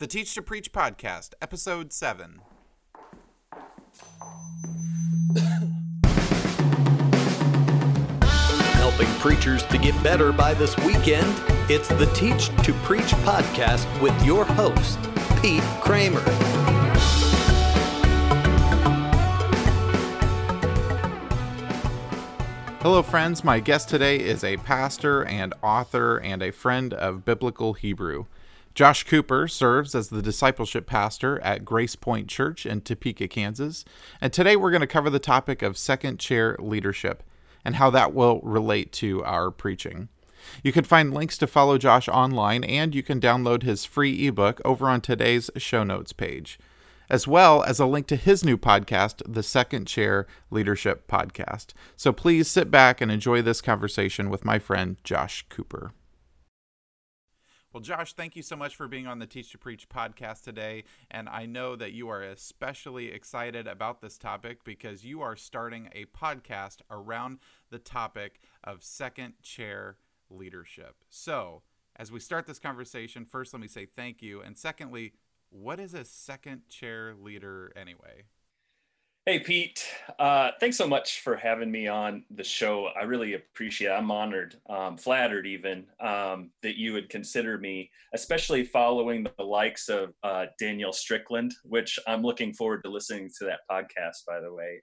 The Teach to Preach podcast, episode 7. Helping preachers to get better by this weekend, it's the Teach to Preach podcast with your host, Pete Kramer. Hello, friends. My guest today is a pastor and author and a friend of Biblical Hebrew. Josh Cooper serves as the discipleship pastor at Grace Point Church in Topeka, Kansas. And today we're going to cover the topic of second chair leadership and how that will relate to our preaching. You can find links to follow Josh online and you can download his free ebook over on today's show notes page, as well as a link to his new podcast, the Second Chair Leadership Podcast. So please sit back and enjoy this conversation with my friend Josh Cooper. Well, Josh, thank you so much for being on the Teach to Preach podcast today. And I know that you are especially excited about this topic because you are starting a podcast around the topic of second chair leadership. So, as we start this conversation, first let me say thank you. And secondly, what is a second chair leader anyway? Hey, Pete. Uh, thanks so much for having me on the show. I really appreciate it. I'm honored, um, flattered even, um, that you would consider me, especially following the likes of uh, Strickland, which I'm looking forward to listening to that podcast, by the way.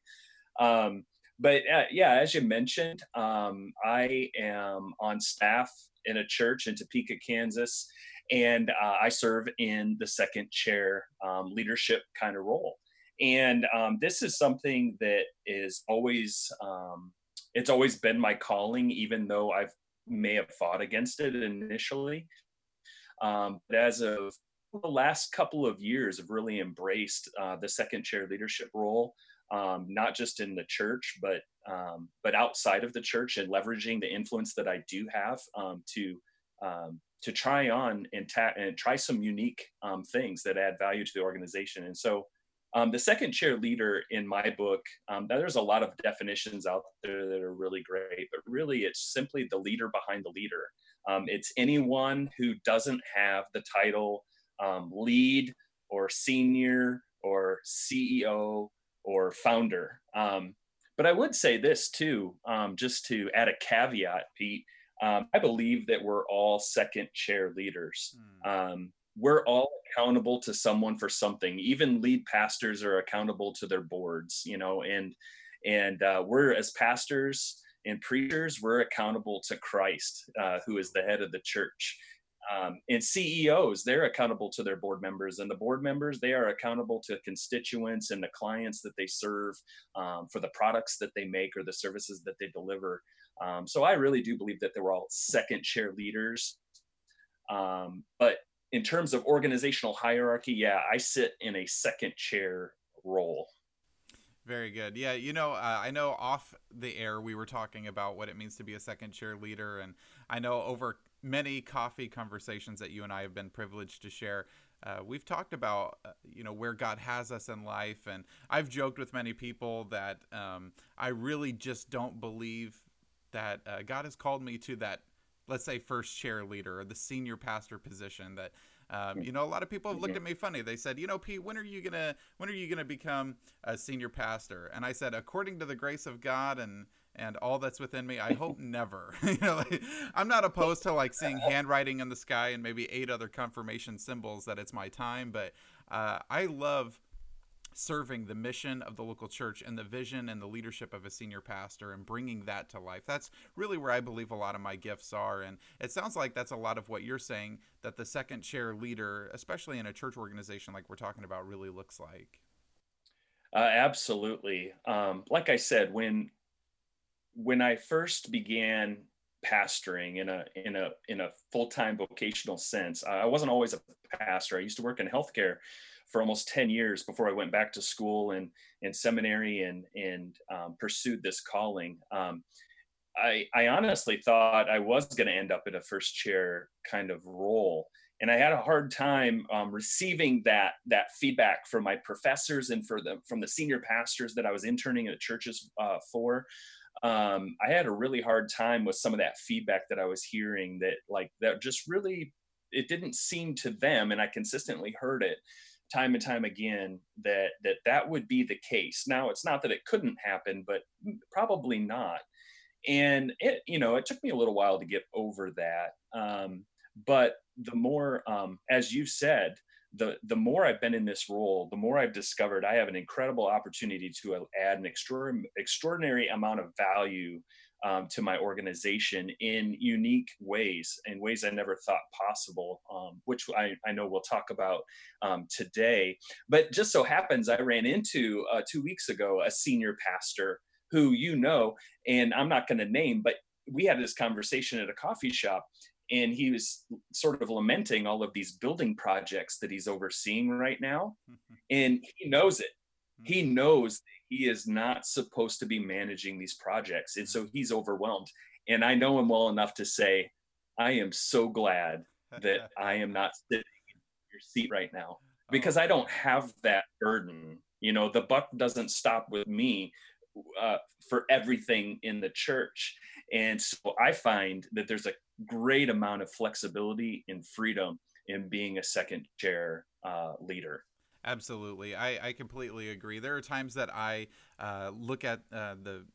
Um, but uh, yeah, as you mentioned, um, I am on staff in a church in Topeka, Kansas, and uh, I serve in the second chair um, leadership kind of role and um, this is something that is always um, it's always been my calling even though i've may have fought against it initially. Um, but as of the last couple of years have really embraced uh, the second chair leadership role um, not just in the church but um, but outside of the church and leveraging the influence that i do have um, to to try on and, ta- and try some unique things that add value to the organization. And so um, the second chair leader in my book, um, there's a lot of definitions out there that are really great, but really it's simply the leader behind the leader. Um, it's anyone who doesn't have the title um, lead or senior or CEO or founder. Um, but I would say this too, um, just to add a caveat, Pete. I believe that we're all second chair leaders. Mm we're all accountable to someone for something. Even lead pastors are accountable to their boards you know and and uh, we're as pastors and preachers we're accountable to christ uh, who is the head of the church. Um, and ceos they're accountable to their board members and the board members they are accountable to constituents and the clients that they serve um, for the products that they make or the services that they deliver. Um, so i really do believe that they're all second chair leaders. Um, but in terms of organizational hierarchy, yeah, I sit in a second chair role. Very good. Yeah, you know, uh, I know off the air we were talking about what it means to be a second chair leader, and I know over many coffee conversations that you and I have been privileged to share, uh, we've talked about uh, you know where God has us in life, and I've joked with many people that um, I really just don't believe that uh, God has called me to that let's say first chair leader or the senior pastor position that um, you know a lot of people have looked at me funny. They said you know pete when are you gonna when are you gonna become a senior pastor? And i said according to the grace of god and and all that's within me i hope never. You know like, i'm not opposed to like seeing handwriting in the sky and maybe eight other confirmation symbols that it's my time but uh, i love serving the mission of the local church and the vision and the leadership of a senior pastor and bringing that to life. That's really where I believe a lot of my gifts are. And it sounds like that's a lot of what you're saying that the second chair leader, especially in a church organization like we're talking about, really looks like. Uh, absolutely. Um, like I said, when when I first began pastoring in a in a in a full time vocational sense, I wasn't always a pastor. I used to work in healthcare, for almost 10 years before I went back to school and, and seminary and, and um, pursued this calling. Um, I, I honestly thought I was going to end up in a first chair kind of role. And I had a hard time um, receiving that that feedback from my professors and for the from the senior pastors that I was interning at churches uh, for. Um, I had a really hard time with some of that feedback that I was hearing that like that just really it didn't seem to them, and I consistently heard it time and time again that that that would be the case. Now it's not that it couldn't happen, but probably not. And it, you know, it took me a little while to get over that. Um, but the more, um, as you said, the the more I've been in this role, the more I've discovered I have an incredible opportunity to add an extraordinary extraordinary amount of value um, to my organization in unique ways, in ways I never thought possible, um, which I, I know we'll talk about um, today. But just so happens, I ran into uh, two weeks ago a senior pastor who you know, and I'm not going to name, but we had this conversation at a coffee shop and he was sort of lamenting all of these building projects that he's overseeing right now and he knows it he mm-hmm. knows he is not supposed to be managing these projects and so mm-hmm. he's overwhelmed. And i know him well enough to say i am so glad that i am not sitting in your seat right now because i don't have that burden. You know the buck doesn't stop with me uh, for everything in the church. And so i find that there's a great amount of flexibility and freedom in being a second chair uh, leader Absolutely, I, I completely agree. There are times that I uh, look at uh, the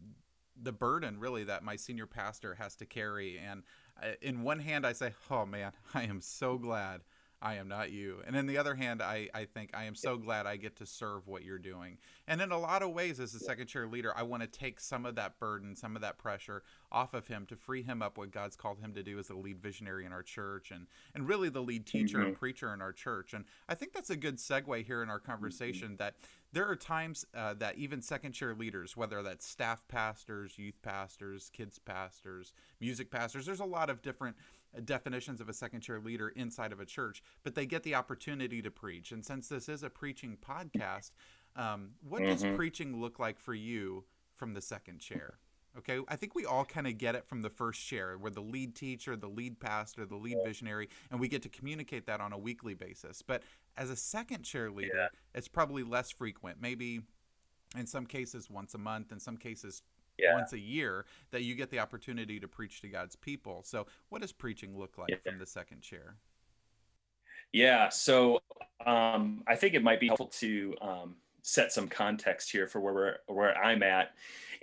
the burden really that my senior pastor has to carry, and uh, in one hand I say, "Oh man, I am so glad I am not you. And in the other hand, I, I think I am so glad I get to serve what you're doing. And in a lot of ways, as a second chair leader, I want to take some of that burden, some of that pressure off of him to free him up what God's called him to do as the lead visionary in our church and, and really the lead teacher mm-hmm. and preacher in our church. And I think that's a good segue here in our conversation mm-hmm. that there are times uh, that even second chair leaders, whether that's staff pastors, youth pastors, kids pastors, music pastors, there's a lot of different definitions of a second chair leader inside of a church, but they get the opportunity to preach. And since this is a preaching podcast, um, what mm-hmm. does preaching look like for you from the second chair? Okay, I think we all kind of get it from the first chair. We're the lead teacher, the lead pastor, the lead visionary, and we get to communicate that on a weekly basis. But as a second chair leader, yeah. it's probably less frequent. Maybe in some cases once a month, in some cases yeah. once a year that you get the opportunity to preach to God's people. So, what does preaching look like yeah. from the second chair? Yeah, so um, I think it might be helpful to um, set some context here for where we're where I'm at,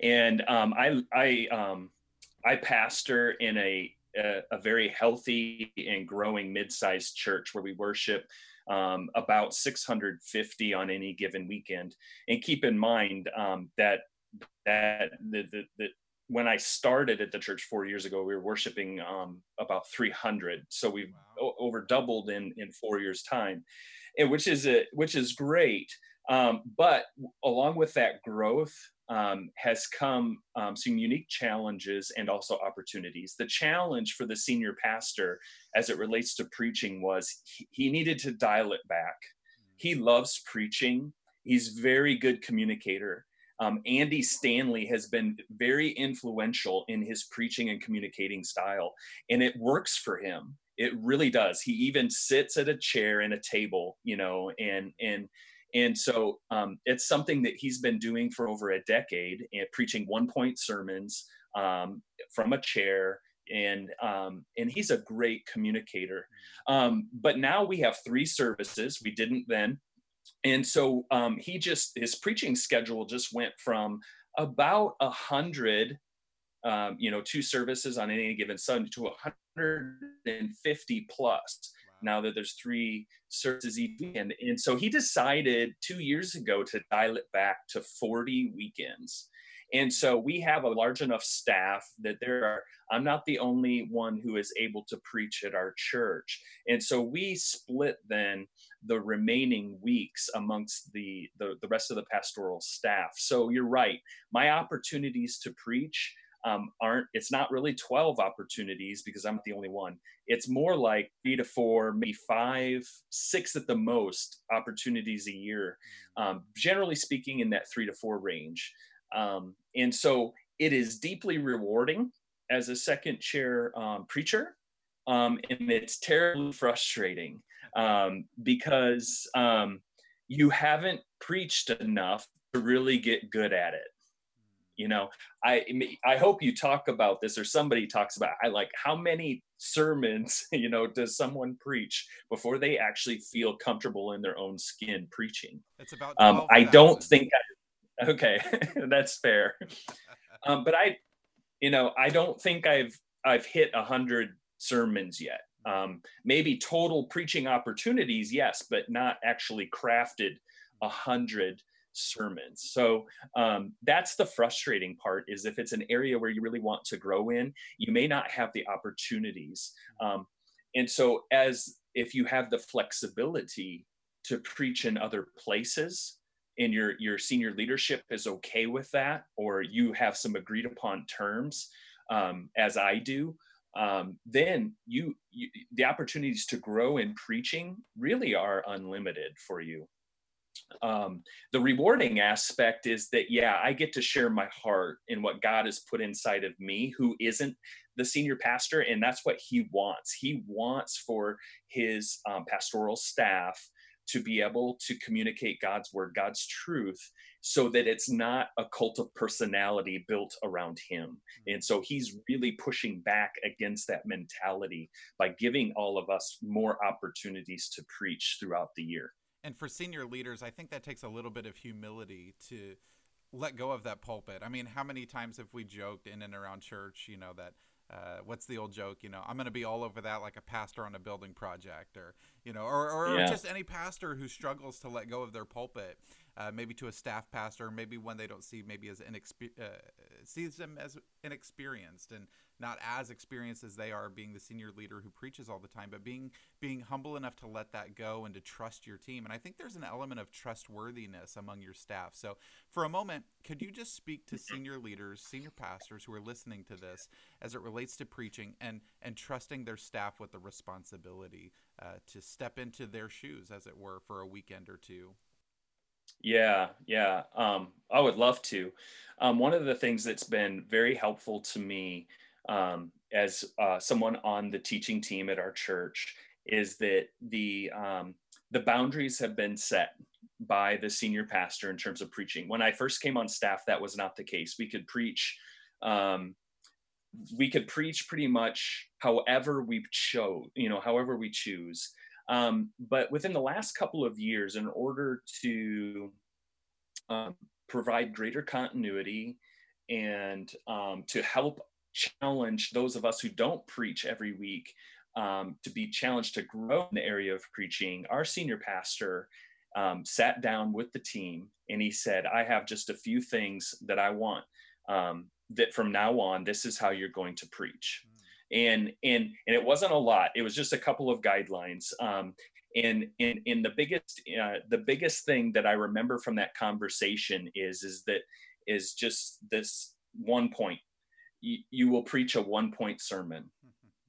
and um, I I um, I pastor in a, a, a very healthy and growing mid-sized church where we worship um, about 650 on any given weekend. And keep in mind um, that that the, the, the, when I started at the church four years ago, we were worshiping um, about 300. So we've wow. over doubled in in four years' time, and which is a, which is great. Um, but along with that growth um, has come um, some unique challenges and also opportunities. The challenge for the senior pastor, as it relates to preaching, was he, he needed to dial it back. Mm. He loves preaching. He's very good communicator um, Andy Stanley has been very influential in his preaching and communicating style, and it works for him. It really does. He even sits at a chair and a table, you know, and and and so um, it's something that he's been doing for over a decade, and preaching one point sermons um, from a chair and um, and he's a great communicator. Um, but now we have three services. We didn't then and so um, he just his preaching schedule just went from about a hundred um, you know two services on any given sunday to 150 plus wow. now that there's three services each weekend and so he decided two years ago to dial it back to 40 weekends and so we have a large enough staff that there are, I'm not the only one who is able to preach at our church. And so we split then the remaining weeks amongst the, the, the rest of the pastoral staff. So you're right. My opportunities to preach um, aren't it's not really 12 opportunities because i'm the only one it's more like three to four maybe five six at the most opportunities a year mm. um, generally speaking in that three to four range um, and so it is deeply rewarding as a second chair um, preacher. Um, and it's terribly frustrating um, because um, you haven't preached enough to really get good at it. You know, I I hope you talk about this or somebody talks about. I like how many sermons you know does someone preach before they actually feel comfortable in their own skin preaching it's about um, i don't think I, okay that's fair. Um, but i you know i don't think i've i've hit a hundred sermons yet. Um, maybe total preaching opportunities yes but not actually crafted a hundred sermons. So um, that's the frustrating part is if it's an area where you really want to grow in you may not have the opportunities. Um, and so as if you have the flexibility to preach in other places and your your senior leadership is okay with that or you have some agreed upon terms um, as i do um, then you, you the opportunities to grow in preaching really are unlimited for you. Um, the rewarding aspect is that yeah i get to share my heart and what god has put inside of me who isn't the senior pastor and that's what he wants. He wants for his um, pastoral staff to be able to communicate god's word god's truth so that it's not a cult of personality built around him. Hmm. And so he's really pushing back against that mentality by giving all of us more opportunities to preach throughout the year. And for senior leaders, I think that takes a little bit of humility to let go of that pulpit. I mean, how many times have we joked in and around church, you know, that uh, what's the old joke? You know, I'm going to be all over that like a pastor on a building project, or you know, or, or yeah. just any pastor who struggles to let go of their pulpit uh, maybe to a staff pastor, maybe one they don't see maybe as inexper- uh, sees them as inexperienced and not as experienced as they are being the senior leader who preaches all the time, but being being humble enough to let that go and to trust your team. And I think there's an element of trustworthiness among your staff. So for a moment, could you just speak to senior leaders, senior pastors who are listening to this as it relates to preaching and and trusting their staff with the responsibility uh, to step into their shoes, as it were, for a weekend or two? Yeah, yeah. Um, I would love to. Um, one of the things that's been very helpful to me um, as uh, someone on the teaching team at our church is that the um, the boundaries have been set by the senior pastor in terms of preaching. When I first came on staff, that was not the case. We could preach. Um, we could preach pretty much however we chose, you know, however we choose. Um, but within the last couple of years, in order to um, provide greater continuity and um, to help challenge those of us who don't preach every week um, to be challenged to grow in the area of preaching, our senior pastor um, sat down with the team and he said, I have just a few things that I want um, that from now on, this is how you're going to preach and and and it wasn't a lot. It was just a couple of guidelines. Um, and and and the biggest uh, the biggest thing that i remember from that conversation is is that is just this one point. You, you will preach a one point sermon.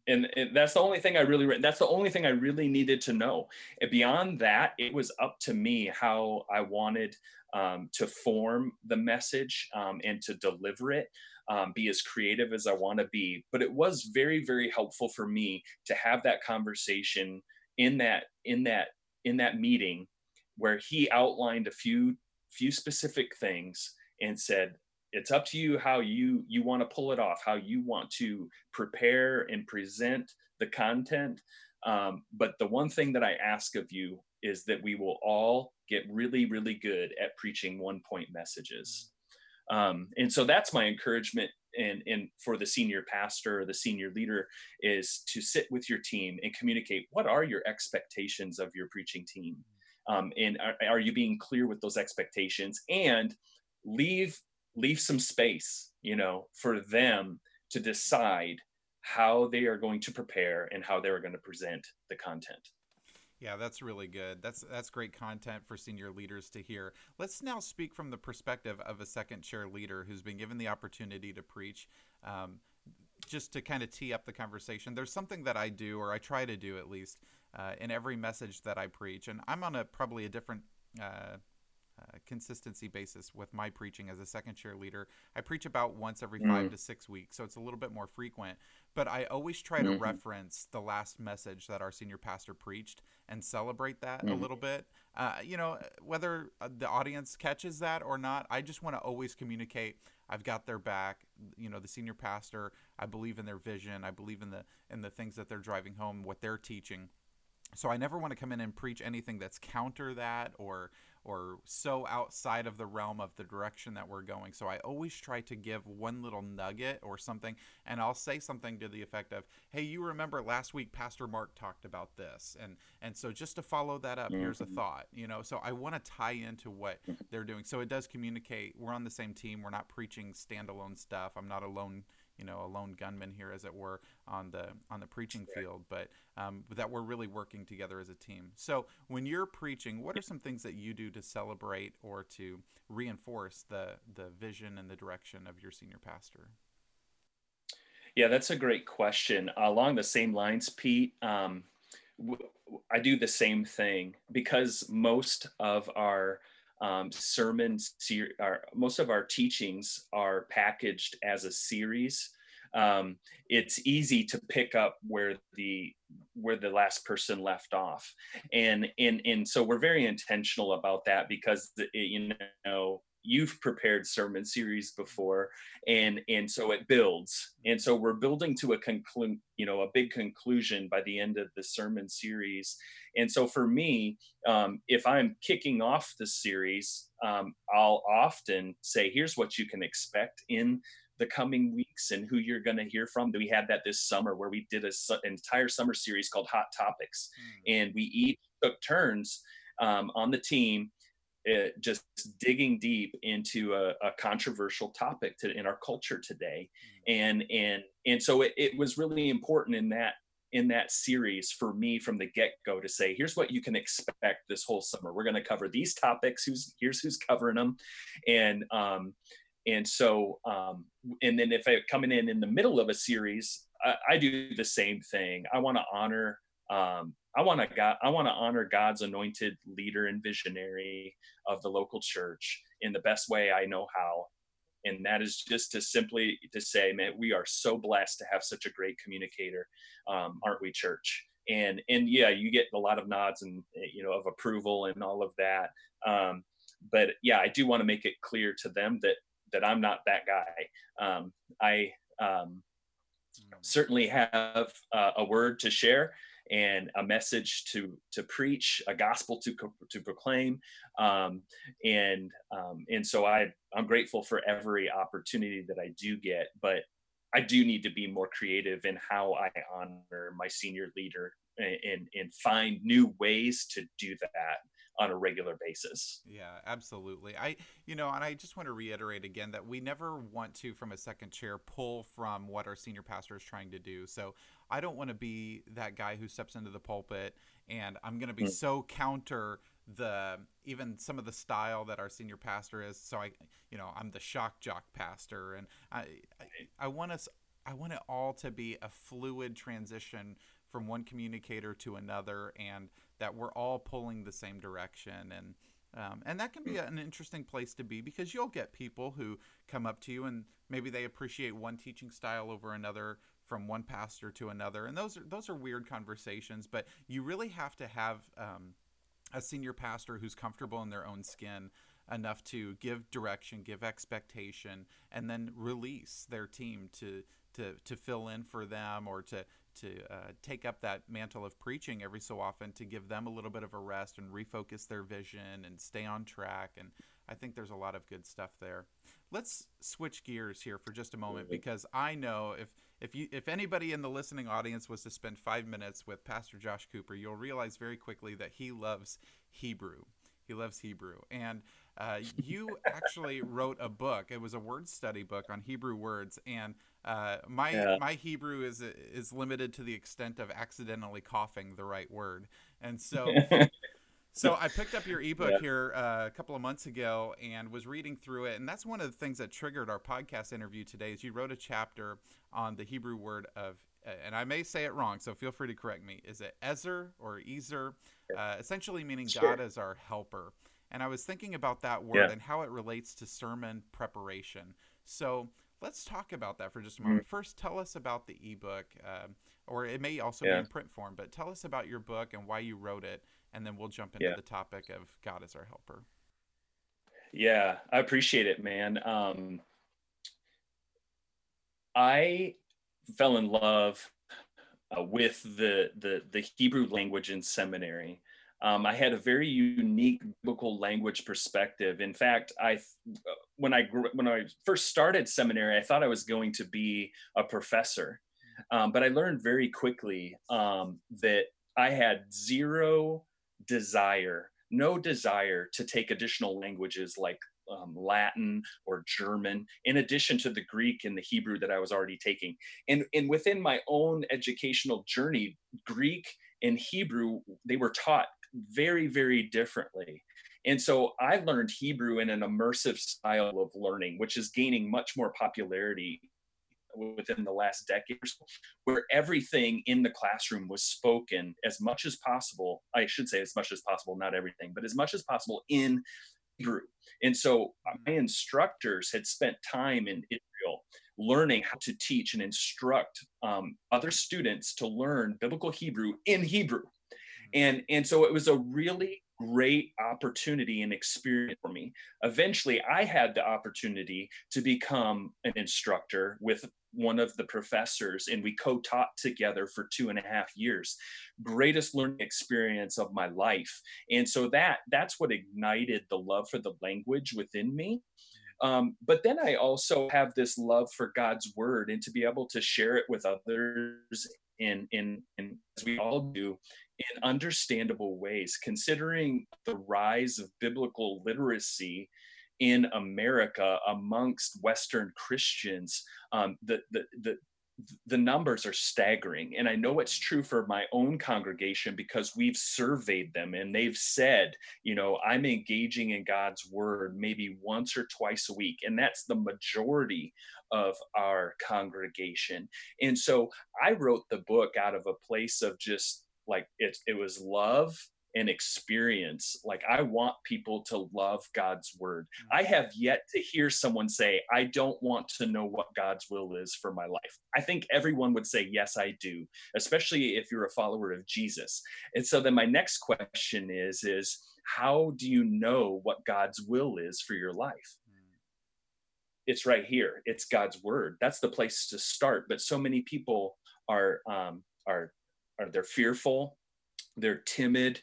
And, and, that's the only thing i really that's the only thing i really needed to know. And beyond that it was up to me how i wanted um, to form the message um, and to deliver it um, be as creative as I want to be. But it was very, very helpful for me to have that conversation in that in that in that meeting where he outlined a few few specific things and said it's up to you how you you want to pull it off how you want to prepare and present the content um, but the one thing that i ask of you is that we will all get really really good at preaching one point messages um, and so that's my encouragement and, and for the senior pastor or the senior leader is to sit with your team and communicate what are your expectations of your preaching team? Um, and are, are you being clear with those expectations? And leave leave some space you know for them to decide how they are going to prepare and how they're going to present the content yeah, that's really good. That's that's great content for senior leaders to hear. Let's now speak from the perspective of a second chair leader who's been given the opportunity to preach. Um, just to kind of tee up the conversation, there's something that I do, or I try to do at least, uh, in every message that I preach, and I'm on a probably a different uh, uh, consistency basis with my preaching as a second chair leader. I preach about once every mm-hmm. five to six weeks, so it's a little bit more frequent. But I always try mm-hmm. to reference the last message that our senior pastor preached and celebrate that mm-hmm. a little bit. Uh, you know, whether uh, the audience catches that or not, I just want to always communicate. I've got their back. You know, the senior pastor, I believe in their vision. I believe in the in the things that they're driving home, what they're teaching. So I never want to come in and preach anything that's counter that or or so outside of the realm of the direction that we're going. So I always try to give one little nugget or something, and I'll say something to the effect of, "Hey, you remember last week Pastor Mark talked about this," and and so just to follow that up, mm-hmm. here's a mm-hmm. thought. You know, so I want to tie into what they're doing. So it does communicate. We're on the same team. We're not preaching standalone stuff. I'm not alone you know a lone gunman here, as it were, on the on the preaching field, but um, that we're really working together as a team. So when you're preaching, what are some things that you do to celebrate or to reinforce the the vision and the direction of your senior pastor? Yeah, that's a great question. Along the same lines, Pete. Um, I do the same thing because most of our um, sermons, our, most of our teachings are packaged as a series. Um, it's easy to pick up where the where the last person left off, and and and so we're very intentional about that because the, you know you've prepared sermon series before and and so it builds. And so we're building to a conclude you know a big conclusion by the end of the sermon series. And so for me um, if i'm kicking off the series um, i'll often say here's what you can expect in the coming weeks and who you're going to hear from. We had that this summer where we did an su- entire summer series called hot topics. Mm. and we each took turns um, on the team it, just digging deep into a, a controversial topic to, in our culture today. Mm. and and and so it, it was really important in that in that series for me from the get-go to say here's what you can expect this whole summer. We're going to cover these topics. Who's here's who's covering them and um and so um and then if i coming in in the middle of a series i, I do the same thing. I want to honor um I want to God, I want to honor God's anointed leader and visionary of the local church in the best way I know how. And that is just to simply to say, man, we are so blessed to have such a great communicator, um, aren't we, church? And and yeah, you get a lot of nods and you know of approval and all of that. Um, but yeah, I do want to make it clear to them that that I'm not that guy. Um, I um, mm. certainly have uh, a word to share and a message to to preach, a gospel to to proclaim, um, and um, and so I I'm grateful for every opportunity that I do get, but I do need to be more creative in how I honor my senior leader and and, and find new ways to do that on a regular basis. Yeah, absolutely. I, you know, and I just want to reiterate again that we never want to, from a second chair, pull from what our senior pastor is trying to do. So I don't want to be that guy who steps into the pulpit and I'm going to be mm. so counter the even some of the style that our senior pastor is. So I, you know, I'm the shock jock pastor, and I, I, I want us, I want it all to be a fluid transition from one communicator to another, and that we're all pulling the same direction and. Um, and that can be an interesting place to be because you'll get people who come up to you and maybe they appreciate one teaching style over another from one pastor to another, and those are those are weird conversations. But you really have to have um, a senior pastor who's comfortable in their own skin enough to give direction, give expectation, and then release their team to to to fill in for them or to to uh, take up that mantle of preaching every so often to give them a little bit of a rest and refocus their vision and stay on track. And I think there's a lot of good stuff there. Let's switch gears here for just a moment because I know if if you if anybody in the listening audience was to spend five minutes with Pastor Josh Cooper, you'll realize very quickly that he loves Hebrew. He loves Hebrew, and uh, you actually wrote a book. It was a word study book on Hebrew words, and uh, my yeah. my Hebrew is is limited to the extent of accidentally coughing the right word, and so So I picked up your ebook yeah. here uh, a couple of months ago and was reading through it, and that's one of the things that triggered our podcast interview today. Is you wrote a chapter on the Hebrew word of, and I may say it wrong, so feel free to correct me. Is it Ezer or Ezer? Uh, essentially meaning sure. God as our helper. And I was thinking about that word yeah. and how it relates to sermon preparation. So let's talk about that for just a moment. Mm. First, tell us about the ebook, uh, or it may also yeah. be in print form, but tell us about your book and why you wrote it and then we'll jump into yeah. the topic of God as our helper. Yeah, I appreciate it, man. Um, I fell in love uh, with the, the the Hebrew language in seminary. Um, I had a very unique biblical language perspective. In fact, I when I grew, when I first started seminary, I thought I was going to be a professor, um, but I learned very quickly um, that I had zero desire, no desire to take additional languages like um, Latin or German, in addition to the Greek and the Hebrew that I was already taking. And, and within my own educational journey, Greek and Hebrew, they were taught very, very differently. And so I learned Hebrew in an immersive style of learning, which is gaining much more popularity within the last decade so, where everything in the classroom was spoken as much as possible. I should say as much as possible, not everything, but as much as possible in Hebrew. And so uh, my instructors had spent time in Israel learning how to teach and instruct um, other students to learn biblical Hebrew in Hebrew. And, and so it was a really great opportunity and experience for me. Eventually, I had the opportunity to become an instructor with one of the professors, and we co taught together for two and a half years. Greatest learning experience of my life. And so that that's what ignited the love for the language within me. Um, but then I also have this love for God's word and to be able to share it with others in, in, in as we all do in understandable ways, considering the rise of biblical literacy in America amongst Western Christians, um, the, the, the, the numbers are staggering. And I know it's true for my own congregation because we've surveyed them and they've said, you know, I'm engaging in God's word maybe once or twice a week. And that's the majority of our congregation. And so I wrote the book out of a place of just like it, it was love and experience like i want people to love god's word. Mm-hmm. i have yet to hear someone say i don't want to know what god's will is for my life. I think everyone would say yes i do especially if you're a follower of jesus. And so then my next question is is how do you know what god's will is for your life? Mm. it's right here. It's god's word. That's the place to start. But so many people are um, are are they're fearful they're timid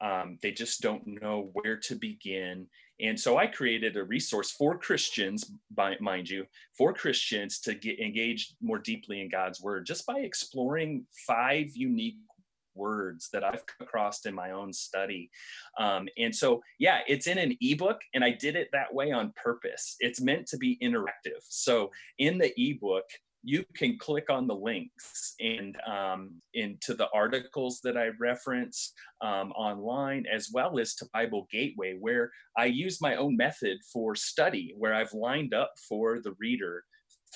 um, they just don't know where to begin and so i created a resource for christians by, mind you for christians to get engaged more deeply in god's word just by exploring five unique words that I've come across in my own study. Um, and so, yeah, it's in an ebook, and I did it that way on purpose. It's meant to be interactive. So, in the ebook, you can click on the links and um, into the articles that I reference um, online, as well as to Bible Gateway, where I use my own method for study, where I've lined up for the reader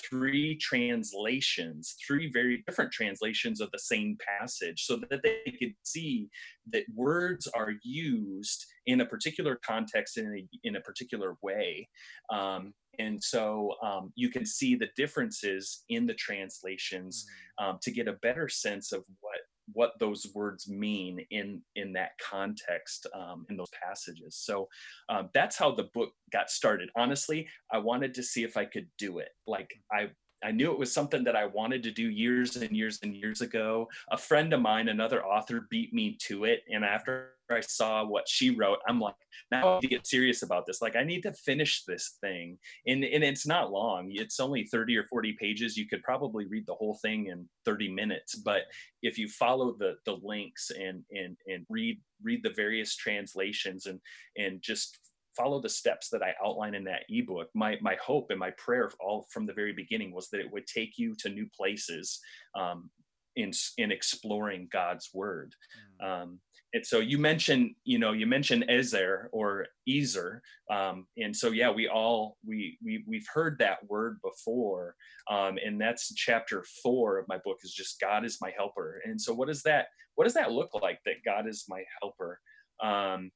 three translations, three very different translations of the same passage, so that they could see that words are used in a particular context in a, in a particular way. Um, and so um, you can see the differences in the translations mm. um, to get a better sense of what what those words mean in in that context um, in those passages. So um, that's how the book got started. Honestly i wanted to see if i could do it. Like i I knew it was something that I wanted to do years and years and years ago. A friend of mine, another author, beat me to it. And after I saw what she wrote, I'm like, now I need to get serious about this. Like, I need to finish this thing. And, and it's not long, it's only 30 or 40 pages. You could probably read the whole thing in 30 minutes. But if you follow the, the links and, and, and read, read the various translations and, and just follow the steps that I outline in that ebook. My my hope and my prayer all from the very beginning was that it would take you to new places um, in in exploring God's word. Mm. Um, and so you mentioned, you know, you mentioned Ezer or Ezer, um, and so yeah, we all we we we've heard that word before, um, and that's chapter four of my book is just God is my helper. And so what does that what does that look like that God is my helper? Um,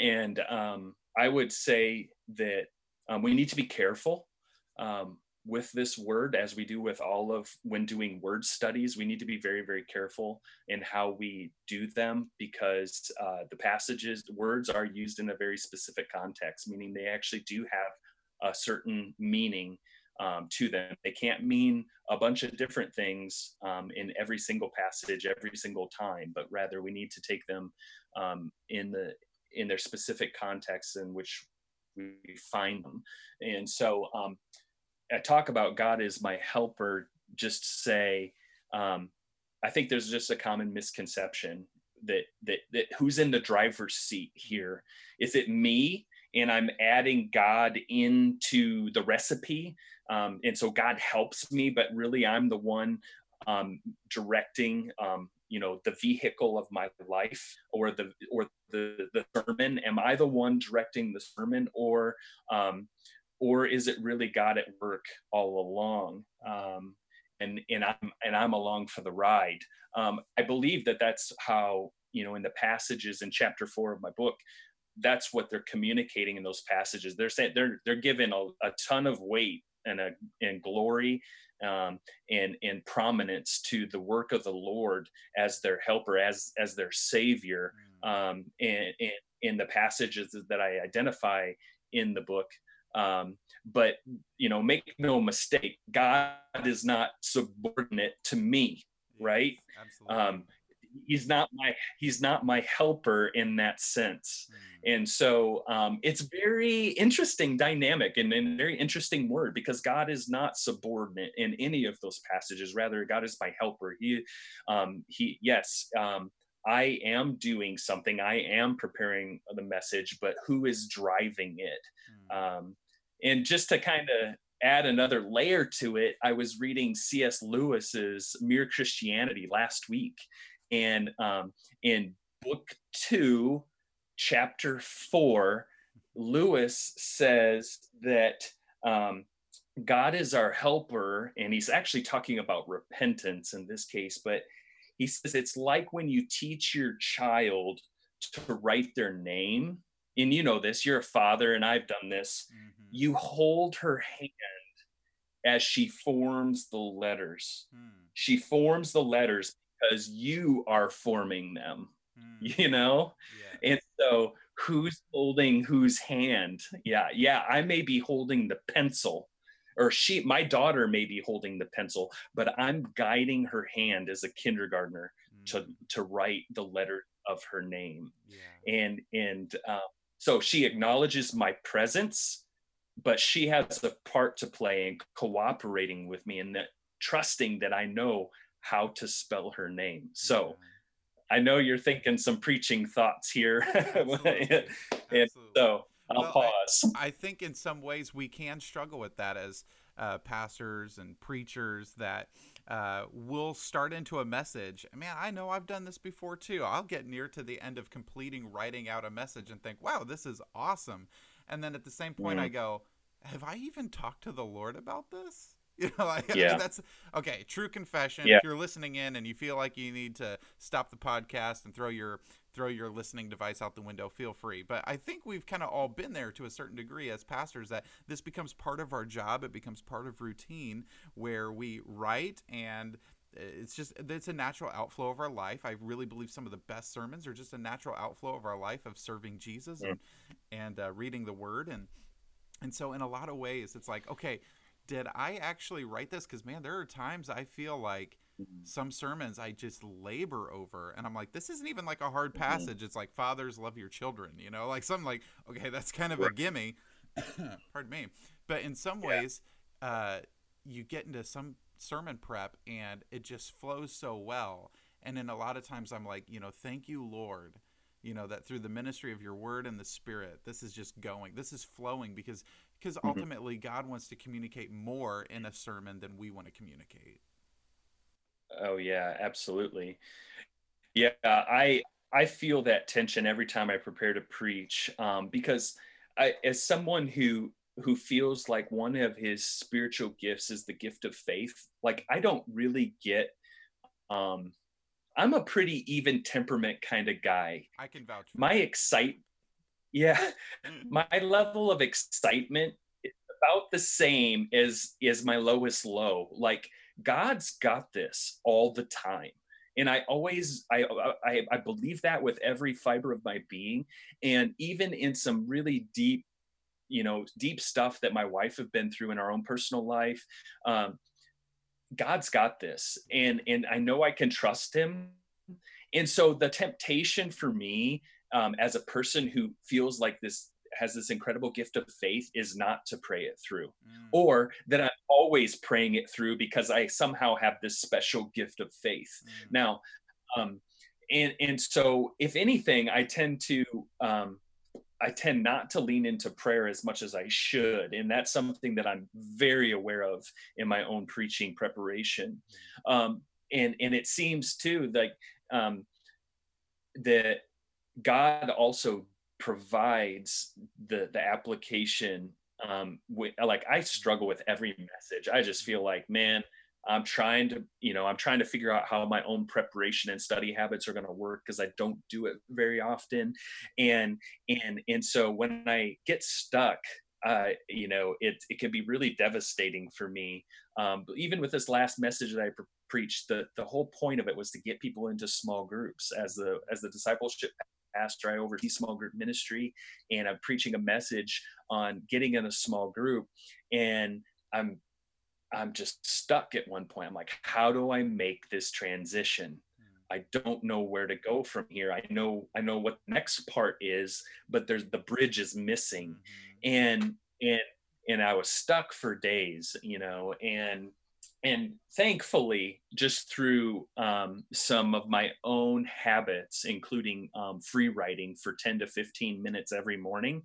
and um, I would say that um, we need to be careful um, with this word, as we do with all of when doing word studies. We need to be very, very careful in how we do them because uh, the passages, words are used in a very specific context, meaning they actually do have a certain meaning um, to them. They can't mean a bunch of different things um, in every single passage, every single time, but rather we need to take them um, in the in their specific context in which we find them. And so um, I talk about God is my helper. Just say, um, I think there's just a common misconception that that that who's in the driver's seat here? Is it me? And I'm adding God into the recipe um, and so God helps me, but really I'm the one um, directing, um, you know, the vehicle of my life or the or the the sermon. Am I the one directing the sermon, or um, or is it really God at work all along? Um, and and I'm and I'm along for the ride. Um, I believe that that's how you know in the passages in chapter four of my book that's what they're communicating in those passages. They're saying they're they're given a, a ton of weight and a and glory um, and and prominence to the work of the Lord as their helper, as as their savior. Mm. Um, and, and in the passages that I identify in the book. Um, but you know, make no mistake, God is not subordinate to me, right? Absolutely. Um, he's not my he's not my helper in that sense. Mm and so um, it's very interesting dynamic and, and very interesting word because god is not subordinate in any of those passages. Rather god is my helper. He um, he yes um, i am doing something. I am preparing the message but who is driving it? Mm. and just to kind of add another layer to it i was reading cs lewis's mere christianity last week and um, in book two chapter four, Lewis says that um, God is our helper, and he's actually talking about repentance in this case, but he says it's like when you teach your child to write their name. And you know this, you're a father, and I've done this. Mm-hmm. You hold her hand as she forms the letters. Mm. She forms the letters because you are forming them, mm. you know? Yeah. And so who's holding whose hand? Yeah, yeah, I may be holding the pencil or she my daughter may be holding the pencil, but I'm guiding her hand as a kindergartner mm. to to write the letter of her name. Yeah. And and uh, so she acknowledges my presence, but she has a part to play in cooperating with me and that trusting that I know how to spell her name. So yeah I know you're thinking some preaching thoughts here. and so I'll well, pause. I, I, think in some ways we can struggle with that as uh, pastors and preachers that uh, will start into a message. Man, I know I've done this before too. I'll get near to the end of completing writing out a message and think, wow, this is awesome. And then at the same point, mm. I go, have I even talked to the Lord about this? You know, like, yeah. I mean, that's okay. True confession. Yeah. If you're listening in and you feel like you need to stop the podcast and throw your throw your listening device out the window, feel free. But I think we've kind of all been there to a certain degree as pastors that this becomes part of our job. It becomes part of routine where we write and it's just it's a natural outflow of our life. I really believe some of the best sermons are just a natural outflow of our life of serving Jesus and and uh, reading the Word and and so in a lot of ways it's like okay did I actually write this? Because man, there are times I feel like mm-hmm. some sermons I just labor over, and I'm like, this isn't even like a hard mm-hmm. passage. It's like fathers love your children, you know, like something like okay, that's kind of a gimme. Pardon me, but in some ways, uh, you get into some sermon prep and it just flows so well. And then a lot of times I'm like, you know, thank you, Lord, you know, that through the ministry of your word and the spirit, this is just going, this is flowing because because mm-hmm. ultimately God wants to communicate more in a sermon than we want to communicate. Oh yeah, absolutely. Yeah, I I feel that tension every time I prepare to preach um, because I, as someone who who feels like one of his spiritual gifts is the gift of faith, like I don't really get. Um, I'm a pretty even temperament kind of guy. I can vouch. For my excite yeah. Mm. my level of excitement is about the same as is my lowest low. Like god's got this all the time. And i always I, I i believe that with every fiber of my being. And even in some really deep you know deep stuff that my wife have been through in our own personal life um, god's got this. And and i know i can trust him. And so the temptation for me um, as a person who feels like this has this incredible gift of faith is not to pray it through mm. or that i'm always praying it through because i somehow have this special gift of faith mm. now um, and and so if anything i tend to um, I tend not to lean into prayer as much as I should. And that's something that I'm very aware of in my own preaching preparation. Um, and, and it seems too like um, that God also provides the, the application. Um, with, like I struggle with every message. I just feel like, man, I'm trying to, you know, I'm trying to figure out how my own preparation and study habits are going to work because I don't do it very often. And and and so when I get stuck, uh, you know, it it can be really devastating for me. Um, even with this last message that I pre- preached, the the whole point of it was to get people into small groups as the as the discipleship pastor. I oversee small group ministry, and I'm preaching a message on getting in a small group, and I'm I'm just stuck at one point. I'm like, how do I make this transition? Hmm. I don't know where to go from here. I know I know what the next part is, but there's the bridge is missing. Mm-hmm. And and and I was stuck for days, you know, and and thankfully just through um, some of my own habits including um, free writing for 10 to 15 minutes every morning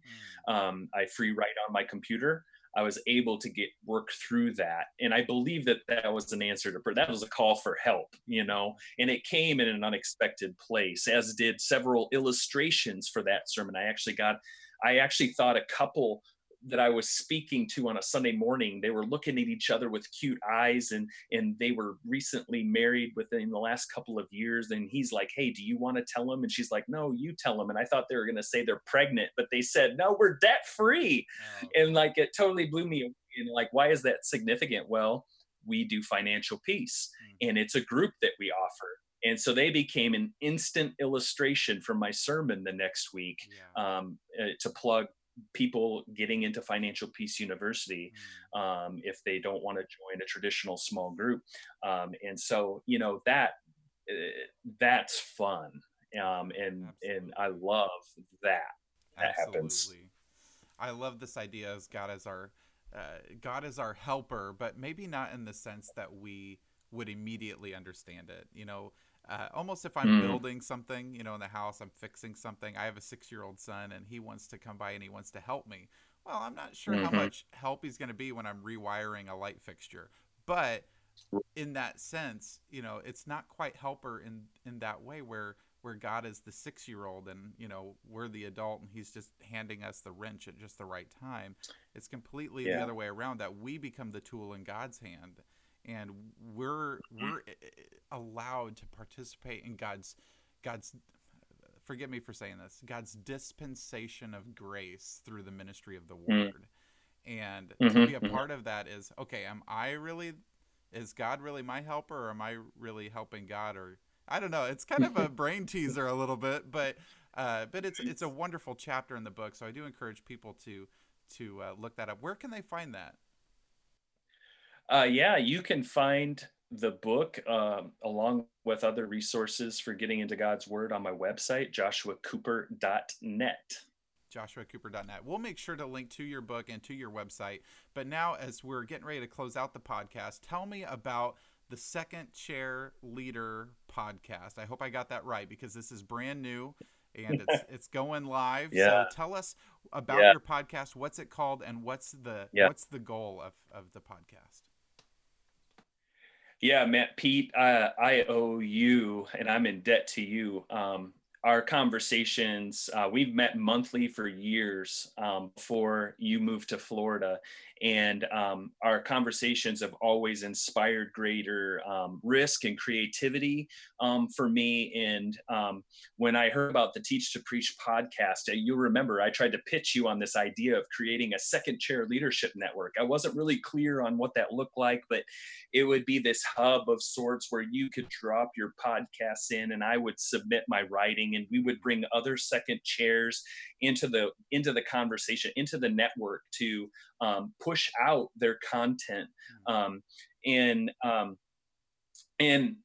mm. um, i free write on my computer I was able to get work through that. And I believe that that was an answer to that was a call for help, you know, and it came in an unexpected place, as did several illustrations for that sermon. I actually got, I actually thought a couple that I was speaking to on a Sunday morning, they were looking at each other with cute eyes and and they were recently married within the last couple of years. And he's like, Hey, do you want to tell him? And she's like, No, you tell him. And I thought they were gonna say they're pregnant, but they said, No, we're debt free. Oh. And like it totally blew me away. And like, why is that significant? Well, we do financial peace mm-hmm. and it's a group that we offer and so they became an instant illustration for my sermon the next week yeah. um, uh, to plug people getting into Financial Peace University mm. um, if they don't want to join a traditional small group. Um, and so, you know, that uh, that's fun. Um, and Absolutely. and I love that. That Absolutely. happens. I love this idea as God as our uh, God is our helper, but maybe not in the sense that we would immediately understand it. You know, uh, almost if I'm mm. building something, you know, in the house, I'm fixing something. I have a six year old son and he wants to come by and he wants to help me. Well, I'm not sure mm-hmm. how much help he's going to be when I'm rewiring a light fixture. But in that sense, you know, it's not quite helper in in that way where where God is the six year old and you know we're the adult and he's just handing us the wrench at just the right time. It's completely yeah. the other way around that we become the tool in God's hand and we're mm-hmm. we're eh, eh, allowed to participate in God's God's forgive me for saying this God's dispensation of grace through the ministry of the mm. word and mm-hmm. to be a mm-hmm. part of that is okay am I really is God really my helper or am I really helping God or I don't know it's kind of a brain teaser a little bit but uh, but it's it's a wonderful chapter in the book so I do encourage people to to uh, look that up where can they find that uh, yeah, you can find the book um, along with other resources for getting into God's Word on my website, joshuacooper.net. JoshuaCooper.net. We'll make sure to link to your book and to your website. But now, as we're getting ready to close out the podcast, tell me about the Second Chair Leader podcast. I hope I got that right because this is brand new and it's it's going live. Yeah. So tell us about yeah. your podcast. What's it called, and what's the yeah. what's the goal of of the podcast? Yeah, Matt, Pete, uh, I owe you, and I'm in debt to you. Um, our conversations, uh, we've met monthly for years um, before you moved to Florida and um, our conversations have always inspired greater um, risk and creativity um, for me. And um, when i heard about the teach to preach podcast uh, you'll remember i tried to pitch you on this idea of creating a second chair leadership network. I wasn't really clear on what that looked like but it would be this hub of sorts where you could drop your podcasts in and i would submit my writing and we would bring other second chairs into the into the conversation into the network to um, push out their content mm. um, and um, and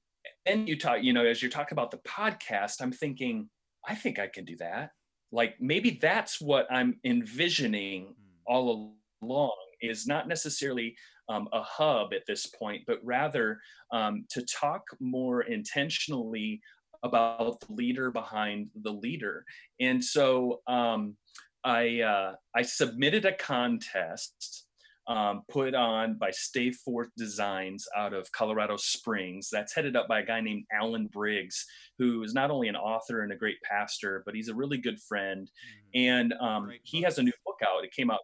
then you talk you know as you're talking about the podcast i'm thinking i think i can do that like maybe that's what i'm envisioning mm. all along is not necessarily um, a hub at this point, but rather um, to talk more intentionally about the leader behind the leader. And so um, I uh, I submitted a contest um, put on by Stay Forth Designs out of Colorado Springs. That's headed up by a guy named Alan Briggs, who is not only an author and a great pastor, but he's a really good friend. Mm, and um, he has a new book out. It came out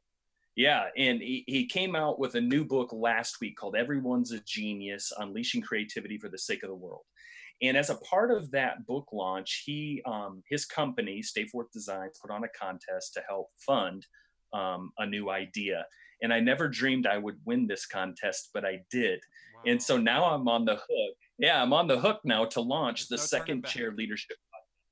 yeah, and he, he came out with a new book last week called Everyone's a Genius Unleashing Creativity for the Sake of the World. And as a part of that book launch, he um, his company, Stay Forth Designs, put on a contest to help fund um, a new idea. And I never dreamed I would win this contest, but I did. Wow. And so now I'm on the hook. Yeah, I'm on the hook now to launch There's the no second chair leadership.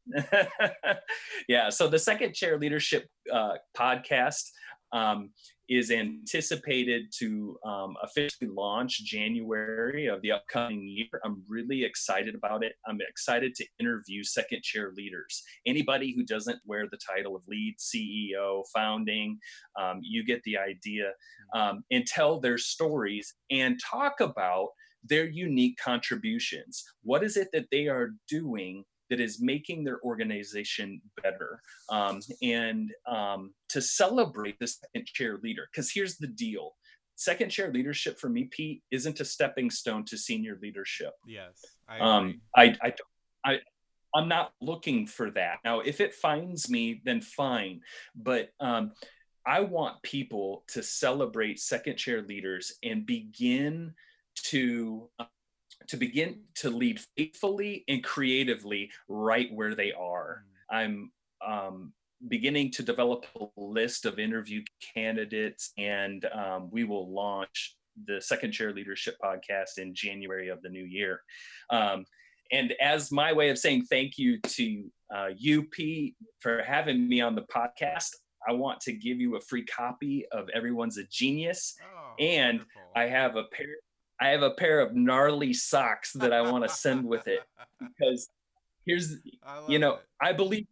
yeah, so the second chair leadership uh, podcast um, is anticipated to um, officially launch January of the upcoming year. I'm really excited about it. I'm excited to interview second chair leaders. Anybody who doesn't wear the title of lead CEO, founding, um, you get the idea, um, and tell their stories and talk about their unique contributions. What is it that they are doing that is making their organization better um, and um, to celebrate the second chair leader. Because here's the deal second chair leadership for me, Pete, isn't a stepping stone to senior leadership. Yes. I, um, I, I, I, I'm not looking for that. Now, if it finds me, then fine. But um, I want people to celebrate second chair leaders and begin to to begin to lead faithfully and creatively right where they are. Mm. I'm um, beginning to develop a list of interview candidates, and um, we will launch the Second Chair Leadership podcast in January of the new year. Um, and as my way of saying thank you to uh, you, Pete, for having me on the podcast, I want to give you a free copy of Everyone's a Genius. Oh, and wonderful. I have a pair I have a pair of gnarly socks that I want to send with it because here's you know it. I believe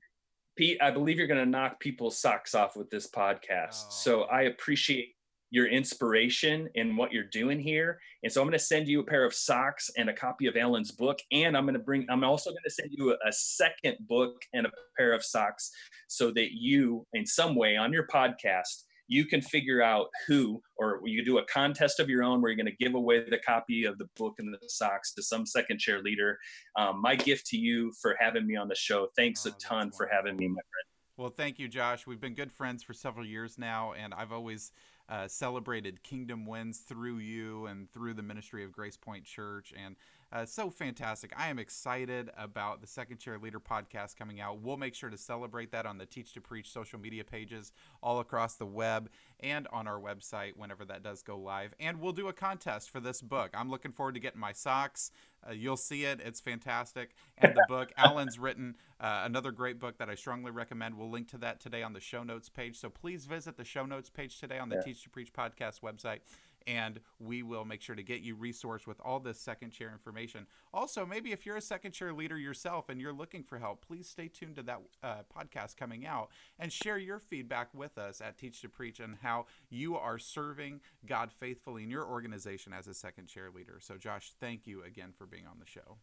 Pete I believe you're going to knock people's socks off with this podcast. Oh. So I appreciate your inspiration and what you're doing here. And so I'm going to send you a pair of socks and a copy of Alan's book. And I'm going to bring, I'm also going to send you a, a, second book and a pair of socks so that you, in some way on your podcast, you can figure out who, or you do a contest of your own where you're going to give away the copy of the book and the socks to some second chair leader. Um, my gift to you for having me on the show. Thanks oh, a ton for having me, my friend. Well, thank you, Josh. We've been good friends for several years now, and I've always uh, celebrated kingdom wins through you and through the ministry of Grace Point Church. And uh, so fantastic. I am excited about the Second Chair Leader podcast coming out. We'll make sure to celebrate that on the Teach to Preach social media pages all across the web and on our website whenever that does go live. And we'll do a contest for this book. I'm looking forward to getting my socks. Uh, you'll see it. It's fantastic. And the book, Alan's written uh, another great book that I strongly recommend. We'll link to that today on the show notes page. So please visit the show notes page today on the yeah. Teach to Preach podcast website and we will make sure to get you resourced with all this second chair information. Also, maybe if you're a second chair leader yourself and you're looking for help, please stay tuned to that uh, podcast coming out and share your feedback with us at Teach to Preach and how you are serving God faithfully in your organization as a second chair leader. So, Josh, thank you again for being on the show.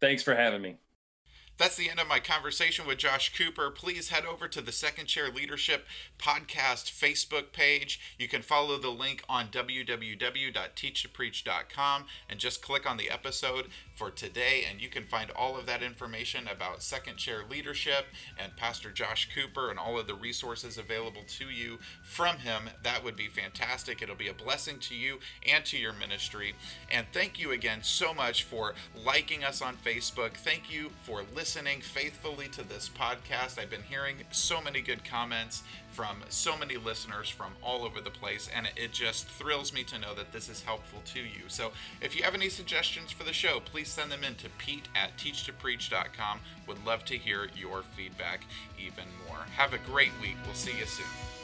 Thanks for having me. That's the end of my conversation with Josh Cooper. Please head over to the Second Chair Leadership Podcast Facebook page. You can follow the link on www.teachtopreach.com and just click on the episode for today, and you can find all of that information about Second Chair Leadership and Pastor Josh Cooper and all of the resources available to you from him. That would be fantastic. It'll be a blessing to you and to your ministry. And thank you again so much for liking us on Facebook. Thank you for listening listening faithfully to this podcast. I've been hearing so many good comments from so many listeners from all over the place, and it just thrills me to know that this is helpful to you. So if you have any suggestions for the show, please send them in to pete at teachtopreach.com. Would love to hear your feedback even more. Have a great week. We'll see you soon.